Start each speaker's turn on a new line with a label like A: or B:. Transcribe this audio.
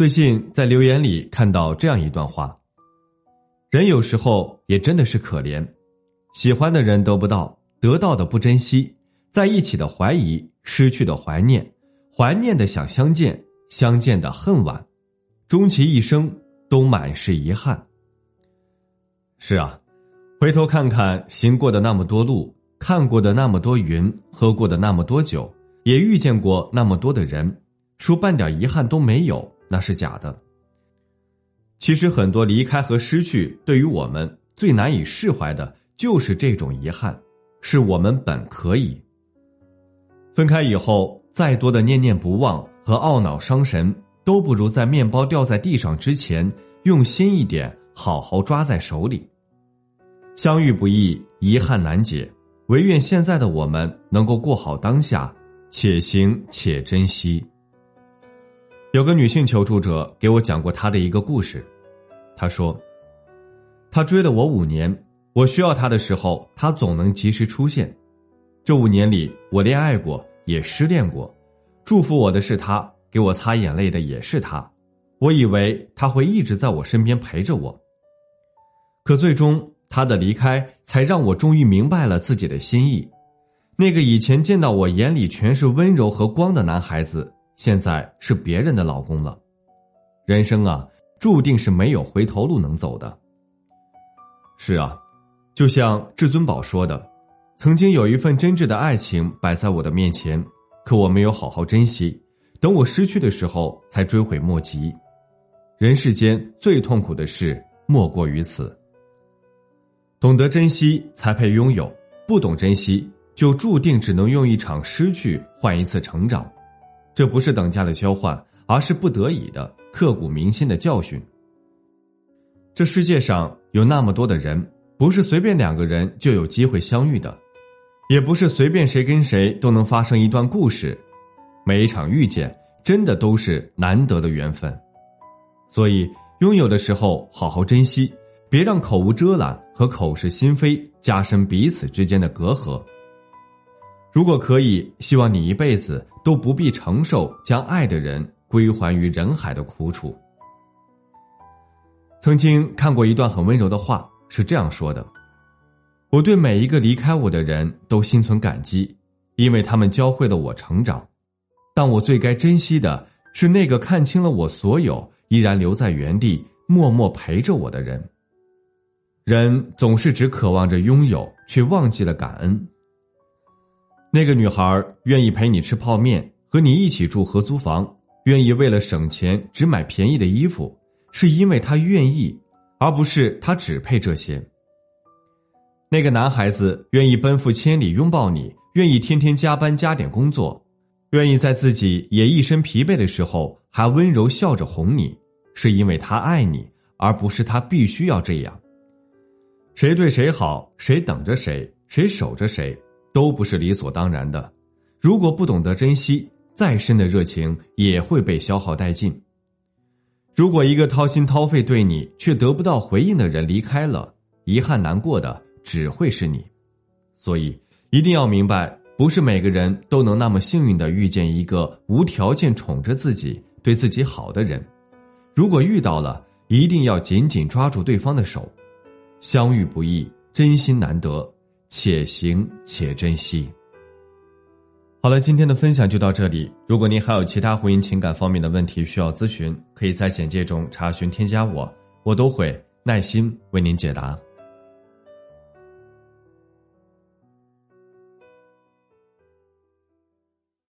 A: 最近在留言里看到这样一段话：人有时候也真的是可怜，喜欢的人得不到，得到的不珍惜，在一起的怀疑，失去的怀念，怀念的想相见，相见的恨晚，终其一生都满是遗憾。是啊，回头看看行过的那么多路，看过的那么多云，喝过的那么多酒，也遇见过那么多的人，说半点遗憾都没有。那是假的。其实很多离开和失去，对于我们最难以释怀的，就是这种遗憾，是我们本可以分开以后，再多的念念不忘和懊恼伤神，都不如在面包掉在地上之前，用心一点，好好抓在手里。相遇不易，遗憾难解，唯愿现在的我们能够过好当下，且行且珍惜。有个女性求助者给我讲过她的一个故事，她说：“他追了我五年，我需要他的时候，他总能及时出现。这五年里，我恋爱过，也失恋过，祝福我的是他，给我擦眼泪的也是他。我以为他会一直在我身边陪着我，可最终他的离开，才让我终于明白了自己的心意。那个以前见到我眼里全是温柔和光的男孩子。”现在是别人的老公了，人生啊，注定是没有回头路能走的。是啊，就像至尊宝说的：“曾经有一份真挚的爱情摆在我的面前，可我没有好好珍惜，等我失去的时候才追悔莫及。人世间最痛苦的事莫过于此。懂得珍惜才配拥有，不懂珍惜就注定只能用一场失去换一次成长。”这不是等价的交换，而是不得已的、刻骨铭心的教训。这世界上有那么多的人，不是随便两个人就有机会相遇的，也不是随便谁跟谁都能发生一段故事。每一场遇见，真的都是难得的缘分。所以，拥有的时候好好珍惜，别让口无遮拦和口是心非加深彼此之间的隔阂。如果可以，希望你一辈子都不必承受将爱的人归还于人海的苦楚。曾经看过一段很温柔的话，是这样说的：“我对每一个离开我的人都心存感激，因为他们教会了我成长。但我最该珍惜的是那个看清了我所有，依然留在原地默默陪着我的人。人总是只渴望着拥有，却忘记了感恩。”那个女孩愿意陪你吃泡面，和你一起住合租房，愿意为了省钱只买便宜的衣服，是因为她愿意，而不是她只配这些。那个男孩子愿意奔赴千里拥抱你，愿意天天加班加点工作，愿意在自己也一身疲惫的时候还温柔笑着哄你，是因为他爱你，而不是他必须要这样。谁对谁好，谁等着谁，谁守着谁。都不是理所当然的，如果不懂得珍惜，再深的热情也会被消耗殆尽。如果一个掏心掏肺对你却得不到回应的人离开了，遗憾难过的只会是你。所以一定要明白，不是每个人都能那么幸运的遇见一个无条件宠着自己、对自己好的人。如果遇到了，一定要紧紧抓住对方的手。相遇不易，真心难得。且行且珍惜。好了，今天的分享就到这里。如果您还有其他婚姻情感方面的问题需要咨询，可以在简介中查询添加我，我都会耐心为您解答。